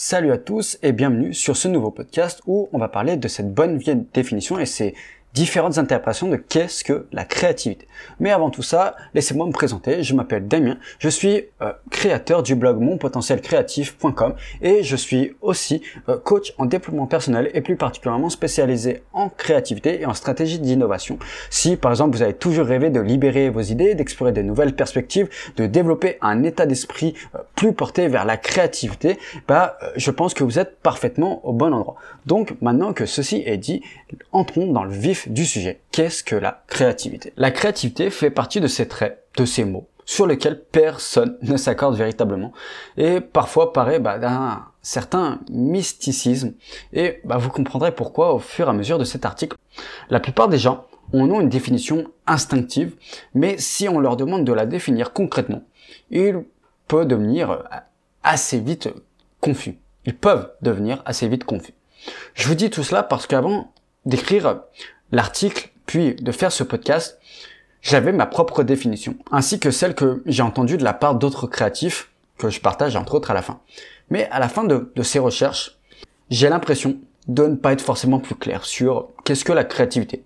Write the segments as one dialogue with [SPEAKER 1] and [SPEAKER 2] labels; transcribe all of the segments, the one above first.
[SPEAKER 1] Salut à tous et bienvenue sur ce nouveau podcast où on va parler de cette bonne vieille définition et c'est différentes interprétations de qu'est-ce que la créativité. Mais avant tout ça, laissez-moi me présenter. Je m'appelle Damien. Je suis euh, créateur du blog monpotentielcreatif.com et je suis aussi euh, coach en développement personnel et plus particulièrement spécialisé en créativité et en stratégie d'innovation. Si par exemple vous avez toujours rêvé de libérer vos idées, d'explorer de nouvelles perspectives, de développer un état d'esprit euh, plus porté vers la créativité, bah je pense que vous êtes parfaitement au bon endroit. Donc maintenant que ceci est dit, entrons dans le vif du sujet. Qu'est-ce que la créativité? La créativité fait partie de ces traits, de ces mots, sur lesquels personne ne s'accorde véritablement, et parfois paraît bah, d'un certain mysticisme, et bah, vous comprendrez pourquoi au fur et à mesure de cet article. La plupart des gens ont une définition instinctive, mais si on leur demande de la définir concrètement, ils peuvent devenir assez vite confus. Ils peuvent devenir assez vite confus. Je vous dis tout cela parce qu'avant d'écrire l'article, puis de faire ce podcast, j'avais ma propre définition, ainsi que celle que j'ai entendue de la part d'autres créatifs, que je partage entre autres à la fin. Mais à la fin de, ces recherches, j'ai l'impression de ne pas être forcément plus clair sur qu'est-ce que la créativité.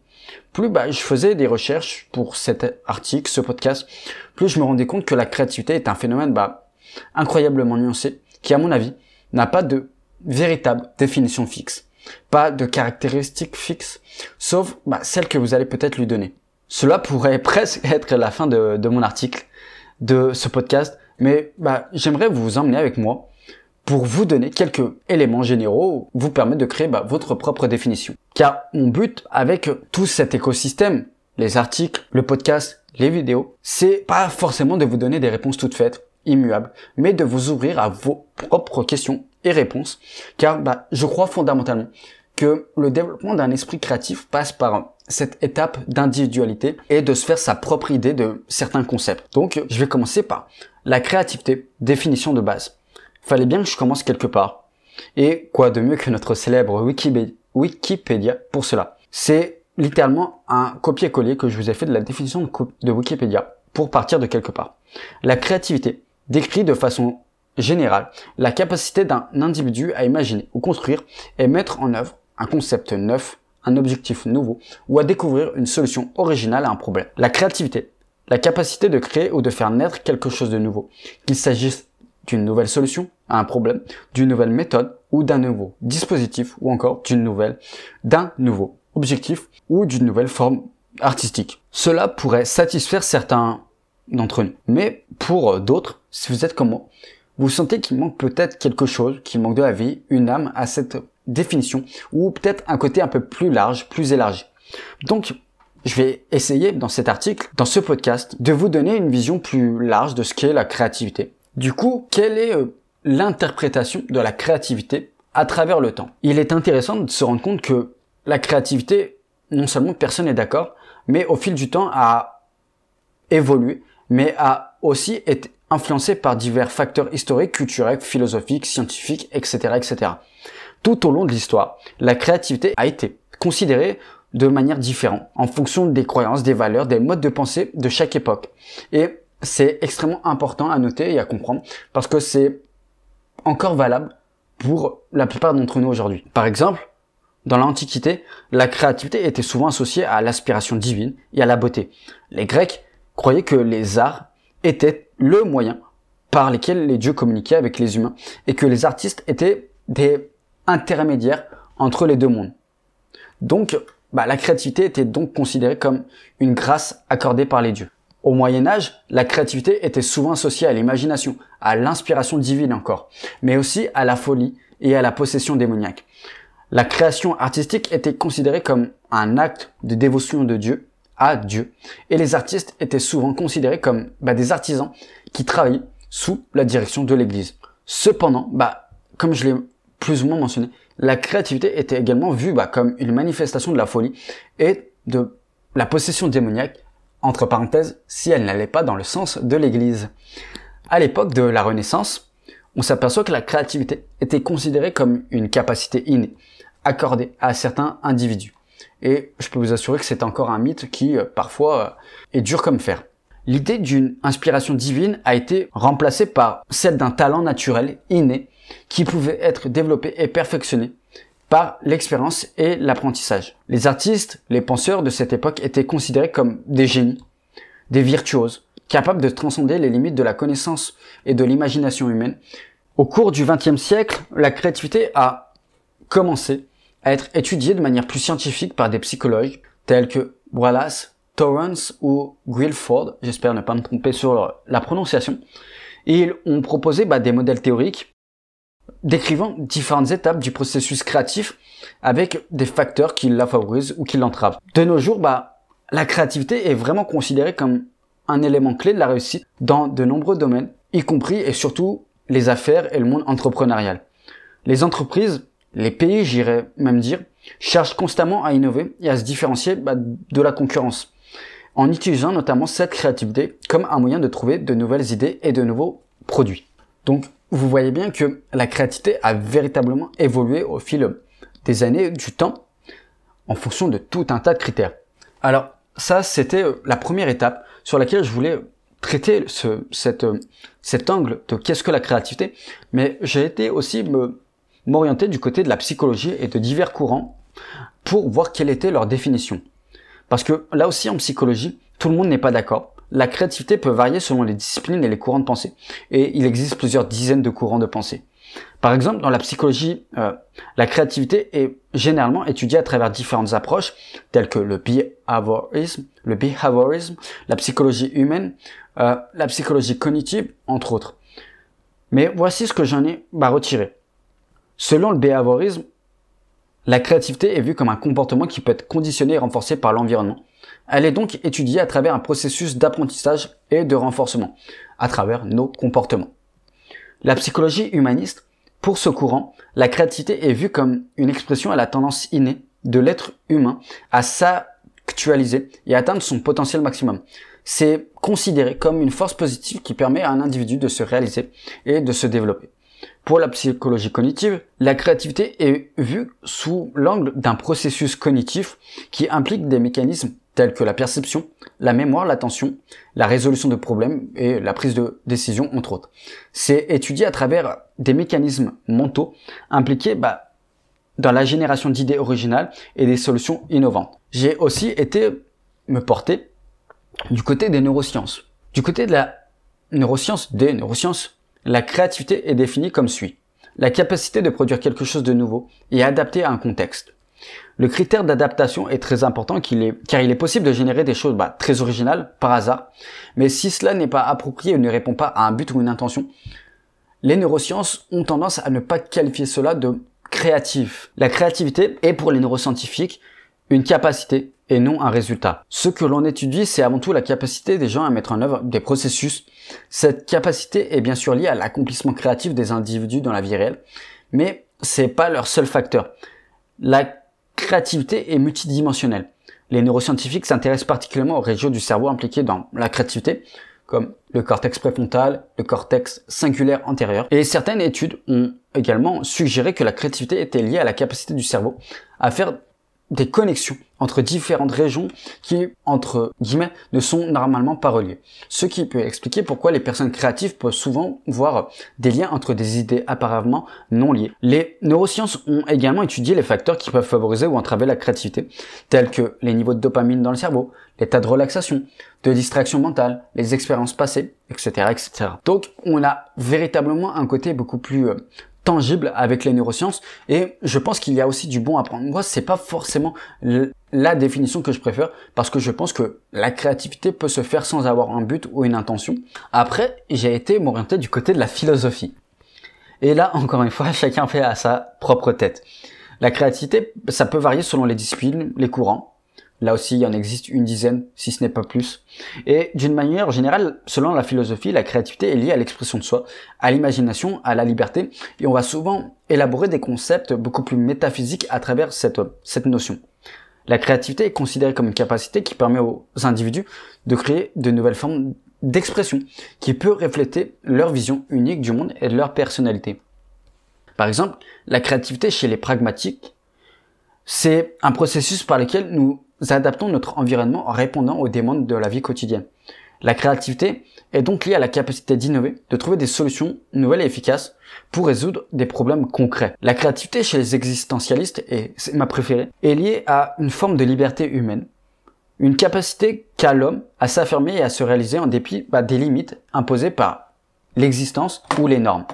[SPEAKER 1] Plus bah, je faisais des recherches pour cet article, ce podcast, plus je me rendais compte que la créativité est un phénomène bah, incroyablement nuancé, qui à mon avis n'a pas de véritable définition fixe pas de caractéristiques fixes, sauf bah, celles que vous allez peut-être lui donner. Cela pourrait presque être la fin de, mon article, de ce podcast, mais bah, j'aimerais vous emmener avec moi pour vous donner quelques éléments généraux, vous permettre de créer bah, votre propre définition. Car mon but avec tout cet écosystème, les articles, le podcast, les vidéos, c'est pas forcément de vous donner des réponses toutes faites, immuables, mais de vous ouvrir à vos propres questions et réponses, car bah, je crois fondamentalement que le développement d'un esprit créatif passe par cette étape d'individualité et de se faire sa propre idée de certains concepts. Donc, je vais commencer par la créativité, définition de base. Fallait bien que je commence quelque part. Et quoi de mieux que notre célèbre Wikipédia pour cela? C'est littéralement un copier-coller que je vous ai fait de la définition de Wikipédia pour partir de quelque part. La créativité décrit de façon générale la capacité d'un individu à imaginer ou construire et mettre en œuvre un concept neuf, un objectif nouveau ou à découvrir une solution originale à un problème. La créativité, la capacité de créer ou de faire naître quelque chose de nouveau, qu'il s'agisse d'une nouvelle solution à un problème, d'une nouvelle méthode ou d'un nouveau dispositif ou encore d'une nouvelle, d'un nouveau objectif ou d'une nouvelle forme artistique. Cela pourrait satisfaire certains d'entre nous. Mais pour d'autres, si vous êtes comme moi, vous sentez qu'il manque peut-être quelque chose, qu'il manque de la vie, une âme à cette définition, ou peut-être un côté un peu plus large, plus élargi. Donc, je vais essayer dans cet article, dans ce podcast, de vous donner une vision plus large de ce qu'est la créativité. Du coup, quelle est euh, l'interprétation de la créativité à travers le temps? Il est intéressant de se rendre compte que la créativité, non seulement personne n'est d'accord, mais au fil du temps a évolué, mais a aussi été influencé par divers facteurs historiques, culturels, philosophiques, scientifiques, etc., etc. Tout au long de l'histoire, la créativité a été considérée de manière différente, en fonction des croyances, des valeurs, des modes de pensée de chaque époque. Et c'est extrêmement important à noter et à comprendre, parce que c'est encore valable pour la plupart d'entre nous aujourd'hui. Par exemple, dans l'Antiquité, la créativité était souvent associée à l'aspiration divine et à la beauté. Les Grecs croyaient que les arts étaient le moyen par lequel les dieux communiquaient avec les humains et que les artistes étaient des intermédiaires entre les deux mondes. Donc, bah, la créativité était donc considérée comme une grâce accordée par les dieux. Au Moyen Âge, la créativité était souvent associée à l'imagination, à l'inspiration divine encore, mais aussi à la folie et à la possession démoniaque. La création artistique était considérée comme un acte de dévotion de Dieu Dieu. Et les artistes étaient souvent considérés comme bah, des artisans qui travaillaient sous la direction de l'Église. Cependant, bah, comme je l'ai plus ou moins mentionné, la créativité était également vue bah, comme une manifestation de la folie et de la possession démoniaque, entre parenthèses, si elle n'allait pas dans le sens de l'Église. À l'époque de la Renaissance, on s'aperçoit que la créativité était considérée comme une capacité innée, accordée à certains individus. Et je peux vous assurer que c'est encore un mythe qui, euh, parfois, euh, est dur comme fer. L'idée d'une inspiration divine a été remplacée par celle d'un talent naturel inné qui pouvaient être développés et perfectionnés par l'expérience et l'apprentissage. Les artistes, les penseurs de cette époque étaient considérés comme des génies, des virtuoses, capables de transcender les limites de la connaissance et de l'imagination humaine. Au cours du XXe siècle, la créativité a commencé à être étudiée de manière plus scientifique par des psychologues tels que Wallace, Torrance ou Guilford, j'espère ne pas me tromper sur la prononciation, et ils ont proposé bah, des modèles théoriques décrivant différentes étapes du processus créatif avec des facteurs qui la favorisent ou qui l'entravent. De nos jours, bah, la créativité est vraiment considérée comme un élément clé de la réussite dans de nombreux domaines, y compris et surtout les affaires et le monde entrepreneurial. Les entreprises, les pays, j'irais même dire, cherchent constamment à innover et à se différencier bah, de la concurrence, en utilisant notamment cette créativité comme un moyen de trouver de nouvelles idées et de nouveaux produits. Donc, vous voyez bien que la créativité a véritablement évolué au fil des années, du temps, en fonction de tout un tas de critères. Alors, ça, c'était euh, la première étape sur laquelle je voulais traiter ce, euh, cet angle de qu'est-ce que la créativité, mais j'ai été aussi me, m'orienter du côté de la psychologie et de divers courants pour voir quelle était leur définition. Parce que là aussi en psychologie, tout le monde n'est pas d'accord. La créativité peut varier selon les disciplines et les courants de pensée. Et il existe plusieurs dizaines de courants de pensée. Par exemple, dans la psychologie, euh, la créativité est généralement étudiée à travers différentes approches, telles que le behaviorisme, le behaviorisme, la psychologie humaine, euh, la psychologie cognitive, entre autres. Mais voici ce que j'en ai bah, retiré. Selon le behaviorisme, la créativité est vue comme un comportement qui peut être conditionné et renforcé par l'environnement. Elle est donc étudiée à travers un processus d'apprentissage et de renforcement, à travers nos comportements. La psychologie humaniste, pour ce courant, la créativité est vue comme une expression à la tendance innée de l'être humain à s'actualiser et atteindre son potentiel maximum. C'est considéré comme une force positive qui permet à un individu de se réaliser et de se développer. Pour la psychologie cognitive, la créativité est vue sous l'angle d'un processus cognitif qui implique des mécanismes tels que la perception, la mémoire, l'attention, la résolution de problèmes et la prise de décision, entre autres. C'est étudié à travers des mécanismes mentaux impliqués bah, dans la génération d'idées originales et des solutions innovantes. J'ai aussi été me porter du côté des neurosciences. Du côté de la neuroscience, des neurosciences, la créativité est définie comme suit. La capacité de produire quelque chose de nouveau et adapté à un contexte. Le critère d'adaptation est très important car il est possible de générer des choses bah, très originales par hasard, mais si cela n'est pas approprié ou ne répond pas à un but ou une intention, les neurosciences ont tendance à ne pas qualifier cela de créatif. La créativité est pour les neuroscientifiques une capacité et non un résultat. Ce que l'on étudie, c'est avant tout la capacité des gens à mettre en œuvre des processus. Cette capacité est bien sûr liée à l'accomplissement créatif des individus dans la vie réelle, mais c'est pas leur seul facteur. La créativité est multidimensionnelle. Les neuroscientifiques s'intéressent particulièrement aux régions du cerveau impliquées dans la créativité, comme le cortex préfrontal, le cortex singulaire antérieur. Et certaines études ont également suggéré que la créativité était liée à la capacité du cerveau à faire des connexions entre différentes régions qui, entre guillemets, ne sont normalement pas reliées. Ce qui peut expliquer pourquoi les personnes créatives peuvent souvent voir des liens entre des idées apparemment non liées. Les neurosciences ont également étudié les facteurs qui peuvent favoriser ou entraver la créativité, tels que les niveaux de dopamine dans le cerveau, l'état de relaxation, de distraction mentale, les expériences passées, etc., etc. Donc, on a véritablement un côté beaucoup plus euh, tangible avec les neurosciences et je pense qu'il y a aussi du bon à prendre. Moi, c'est pas forcément la définition que je préfère parce que je pense que la créativité peut se faire sans avoir un but ou une intention. Après, j'ai été m'orienter du côté de la philosophie. Et là, encore une fois, chacun fait à sa propre tête. La créativité, ça peut varier selon les disciplines, les courants. Là aussi, il y en existe une dizaine, si ce n'est pas plus. Et d'une manière générale, selon la philosophie, la créativité est liée à l'expression de soi, à l'imagination, à la liberté, et on va souvent élaborer des concepts beaucoup plus métaphysiques à travers cette, notion. La créativité est considérée comme une capacité qui permet aux individus de créer de nouvelles formes d'expression, qui peut refléter leur vision unique du monde et de leur personnalité. Par exemple, la créativité chez les pragmatiques, c'est un processus par lequel nous adaptons notre environnement en répondant aux demandes de la vie quotidienne. La créativité est donc liée à la capacité d'innover, de trouver des solutions nouvelles et efficaces pour résoudre des problèmes concrets. La créativité chez les existentialistes, et c'est ma préférée, est liée à une forme de liberté humaine, une capacité qu'a l'homme à s'affirmer et à se réaliser en dépit bah, des limites imposées par l'existence ou les normes.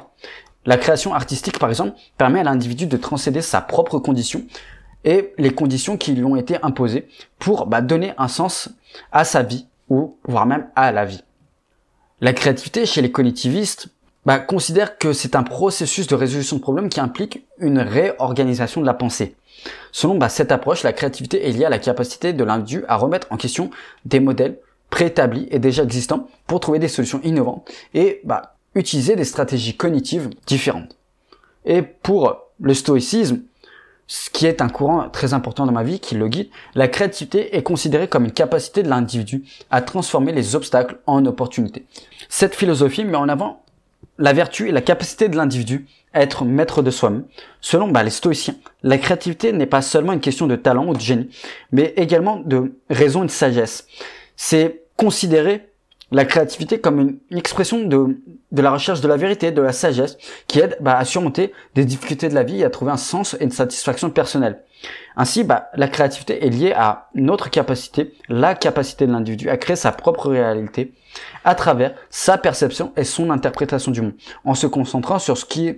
[SPEAKER 1] La création artistique, par exemple, permet à l'individu de transcéder sa propre condition et les conditions qui lui ont été imposées pour bah, donner un sens à sa vie ou voire même à la vie. La créativité chez les cognitivistes bah, considère que c'est un processus de résolution de problèmes qui implique une réorganisation de la pensée. Selon bah, cette approche, la créativité est liée à la capacité de l'individu à remettre en question des modèles préétablis et déjà existants pour trouver des solutions innovantes et bah, utiliser des stratégies cognitives différentes. Et pour le stoïcisme, ce qui est un courant très important dans ma vie, qui le guide, la créativité est considérée comme une capacité de l'individu à transformer les obstacles en opportunités. Cette philosophie met en avant la vertu et la capacité de l'individu à être maître de soi-même. Selon bah, les stoïciens, la créativité n'est pas seulement une question de talent ou de génie, mais également de raison et de sagesse. C'est considéré la créativité comme une, expression de, de la recherche de la vérité, de la sagesse, qui aide bah, à surmonter des difficultés de la vie et à trouver un sens et une satisfaction personnelle. Ainsi, bah, la créativité est liée à notre capacité, la capacité de l'individu à créer sa propre réalité à travers sa perception et son interprétation du monde, en se concentrant sur ce qui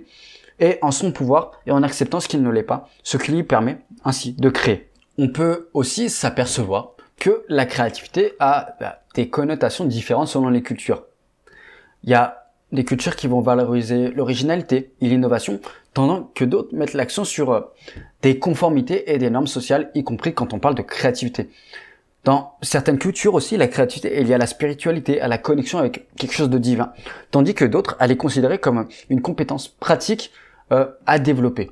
[SPEAKER 1] est en son pouvoir et en acceptant ce qu'il ne l'est pas, ce qui lui permet ainsi de créer. On peut aussi s'apercevoir que la créativité a bah, des connotations différentes selon les cultures. Il y a des cultures qui vont valoriser l'originalité et l'innovation, tandis que d'autres mettent l'accent sur euh, des conformités et des normes sociales, y compris quand on parle de créativité. Dans certaines cultures aussi, la créativité est liée à la spiritualité, à la connexion avec quelque chose de divin, tandis que d'autres, elle est considérée comme une compétence pratique euh, à développer.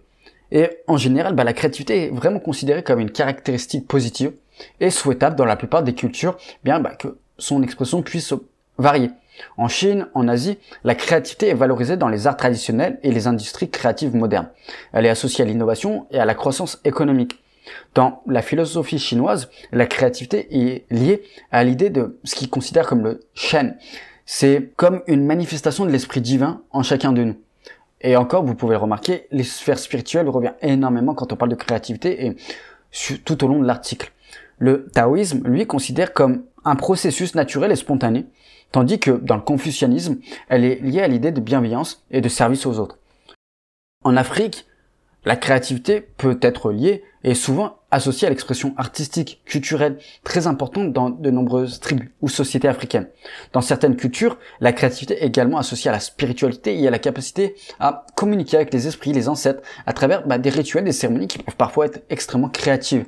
[SPEAKER 1] Et en général, bah, la créativité est vraiment considérée comme une caractéristique positive est souhaitable dans la plupart des cultures, bien bah, que son expression puisse varier. En Chine, en Asie, la créativité est valorisée dans les arts traditionnels et les industries créatives modernes. Elle est associée à l'innovation et à la croissance économique. Dans la philosophie chinoise, la créativité est liée à l'idée de ce qu'ils considèrent comme le Shen. C'est comme une manifestation de l'esprit divin en chacun de nous. Et encore, vous pouvez le remarquer, les sphères spirituelles reviennent énormément quand on parle de créativité et tout au long de l'article. Le taoïsme, lui, considère comme un processus naturel et spontané, tandis que dans le confucianisme, elle est liée à l'idée de bienveillance et de service aux autres. En Afrique, la créativité peut être liée et souvent associée à l'expression artistique, culturelle, très importante dans de nombreuses tribus ou sociétés africaines. Dans certaines cultures, la créativité est également associée à la spiritualité et à la capacité à communiquer avec les esprits, les ancêtres, à travers bah, des rituels, des cérémonies qui peuvent parfois être extrêmement créatives.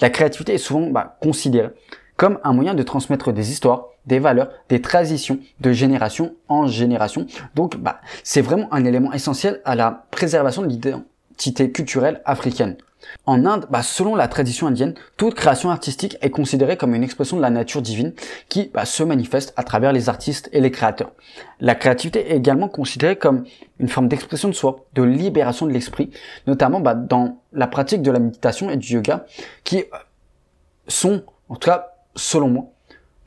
[SPEAKER 1] La créativité est souvent bah, considérée comme un moyen de transmettre des histoires, des valeurs, des traditions de génération en génération. Donc, bah, c'est vraiment un élément essentiel à la préservation de culturelle africaine. En Inde, bah, selon la tradition indienne, toute création artistique est considérée comme une expression de la nature divine qui bah, se manifeste à travers les artistes et les créateurs. La créativité est également considérée comme une forme d'expression de soi, de libération de l'esprit, notamment bah, dans la pratique de la méditation et du yoga, qui sont, en tout cas selon moi,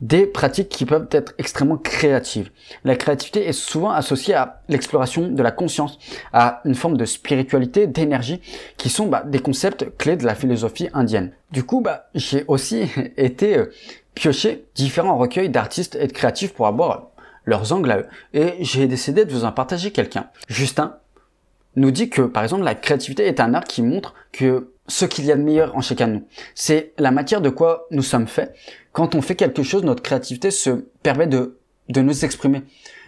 [SPEAKER 1] des pratiques qui peuvent être extrêmement créatives. La créativité est souvent associée à l'exploration de la conscience, à une forme de spiritualité, d'énergie, qui sont bah, des concepts clés de la philosophie indienne. Du coup, bah, j'ai aussi été euh, piocher différents recueils d'artistes et de créatifs pour avoir leurs angles à eux, et j'ai décidé de vous en partager quelqu'un. Justin nous dit que, par exemple, la créativité est un art qui montre que ce qu'il y a de meilleur en chacun de nous. C'est la matière de quoi nous sommes faits. Quand on fait quelque chose, notre créativité se permet de, de nous exprimer.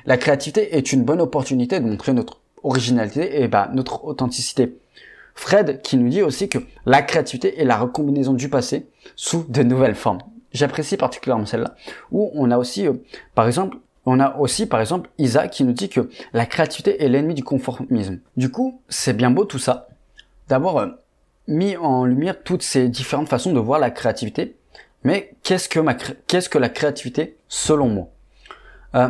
[SPEAKER 1] La créativité est une bonne opportunité de montrer notre originalité et bah, notre authenticité. Fred qui nous dit aussi que la créativité est la recombinaison du passé sous de nouvelles formes. J'apprécie particulièrement celle-là. Où on a aussi, euh, par exemple, on a aussi, par exemple, Isa qui nous dit que la créativité est l'ennemi du conformisme. Du coup, c'est bien beau tout ça, d'avoir euh, mis en lumière toutes ces différentes façons de voir la créativité. Mais qu'est-ce que, la créativité selon moi? Euh,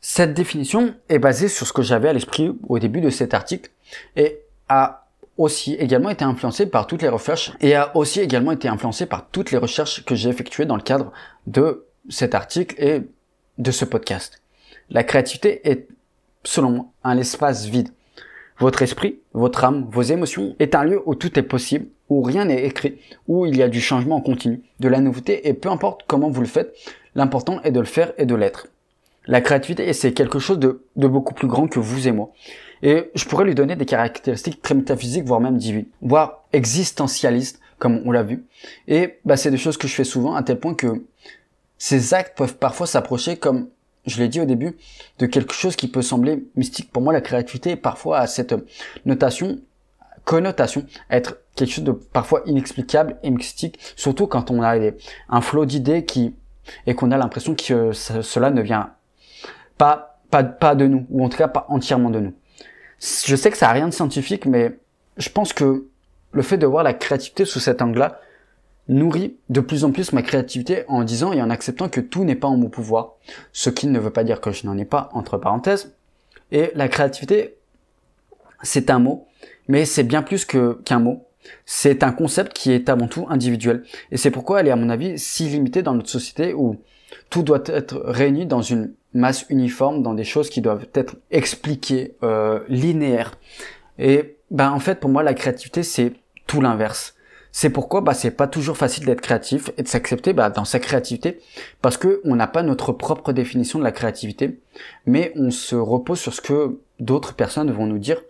[SPEAKER 1] Cette définition est basée sur ce que j'avais à l'esprit au début de cet article et a aussi également été influencée par toutes les recherches et a aussi également été influencée par toutes les recherches que j'ai effectuées dans le cadre de cet article et de ce podcast. La créativité est, selon moi, un espace vide. Votre esprit, votre âme, vos émotions est un lieu où tout est possible, où rien n'est écrit, où il y a du changement en continu, de la nouveauté, et peu importe comment vous le faites, l'important est de le faire et de l'être. La créativité, c'est quelque chose de, beaucoup plus grand que vous et moi. Et je pourrais lui donner des caractéristiques très métaphysiques, voire même divines, voire existentialistes, comme on l'a vu. Et bah, c'est des choses que je fais souvent, à tel point que ces actes peuvent parfois s'approcher, comme je l'ai dit au début, de quelque chose qui peut sembler mystique. Pour moi, la créativité, parfois, a cette notation, connotation, être quelque chose de parfois inexplicable et mystique, surtout quand on a un flot d'idées qui, et qu'on a l'impression que cela ne vient pas, pas, pas de nous, ou en tout cas pas entièrement de nous. Je sais que ça a rien de scientifique, mais je pense que le fait de voir la créativité sous cet angle-là nourrit de plus en plus ma créativité en disant et en acceptant que tout n'est pas en mon pouvoir, ce qui ne veut pas dire que je n'en ai pas, entre parenthèses. Et la créativité, c'est un mot, mais c'est bien plus que qu'un mot. C'est un concept qui est avant tout individuel. Et c'est pourquoi elle est, à mon avis, si limitée dans notre société où tout doit être réuni dans une masse uniforme, dans des choses qui doivent être expliquées, euh, linéaires. Et ben en fait, pour moi, la créativité, c'est tout l'inverse. C'est pourquoi bah, c'est pas toujours facile d'être créatif et de s'accepter bah, dans sa créativité parce que on n'a pas notre propre définition de la créativité, mais on se repose sur ce que d'autres personnes vont nous dire.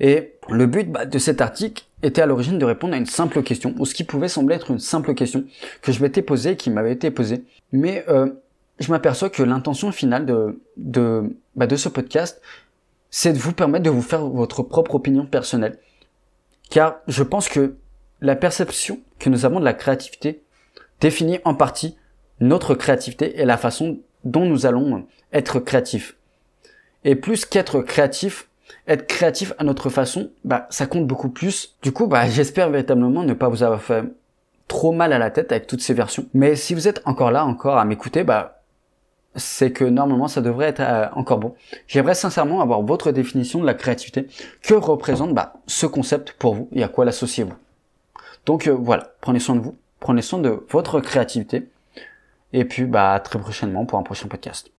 [SPEAKER 1] Et le but bah, de cet article était à l'origine de répondre à une simple question, ou ce qui pouvait sembler être une simple question que je m'étais posée, qui m'avait été posée. Mais euh, je m'aperçois que l'intention finale de, de, bah, de ce podcast, c'est de vous permettre de vous faire votre propre opinion personnelle. Car je pense que la perception que nous avons de la créativité définit en partie notre créativité et la façon dont nous allons être créatifs. Et plus qu'être créatif, être créatif à notre façon, bah, ça compte beaucoup plus. Du coup, bah, j'espère véritablement ne pas vous avoir fait trop mal à la tête avec toutes ces versions. Mais si vous êtes encore là, encore à m'écouter, bah, c'est que normalement ça devrait être euh, encore bon. J'aimerais sincèrement avoir votre définition de la créativité. Que représente bah, ce concept pour vous et à quoi l'associez-vous? Donc euh, voilà, prenez soin de vous, prenez soin de votre créativité. Et puis bah très prochainement pour un prochain podcast.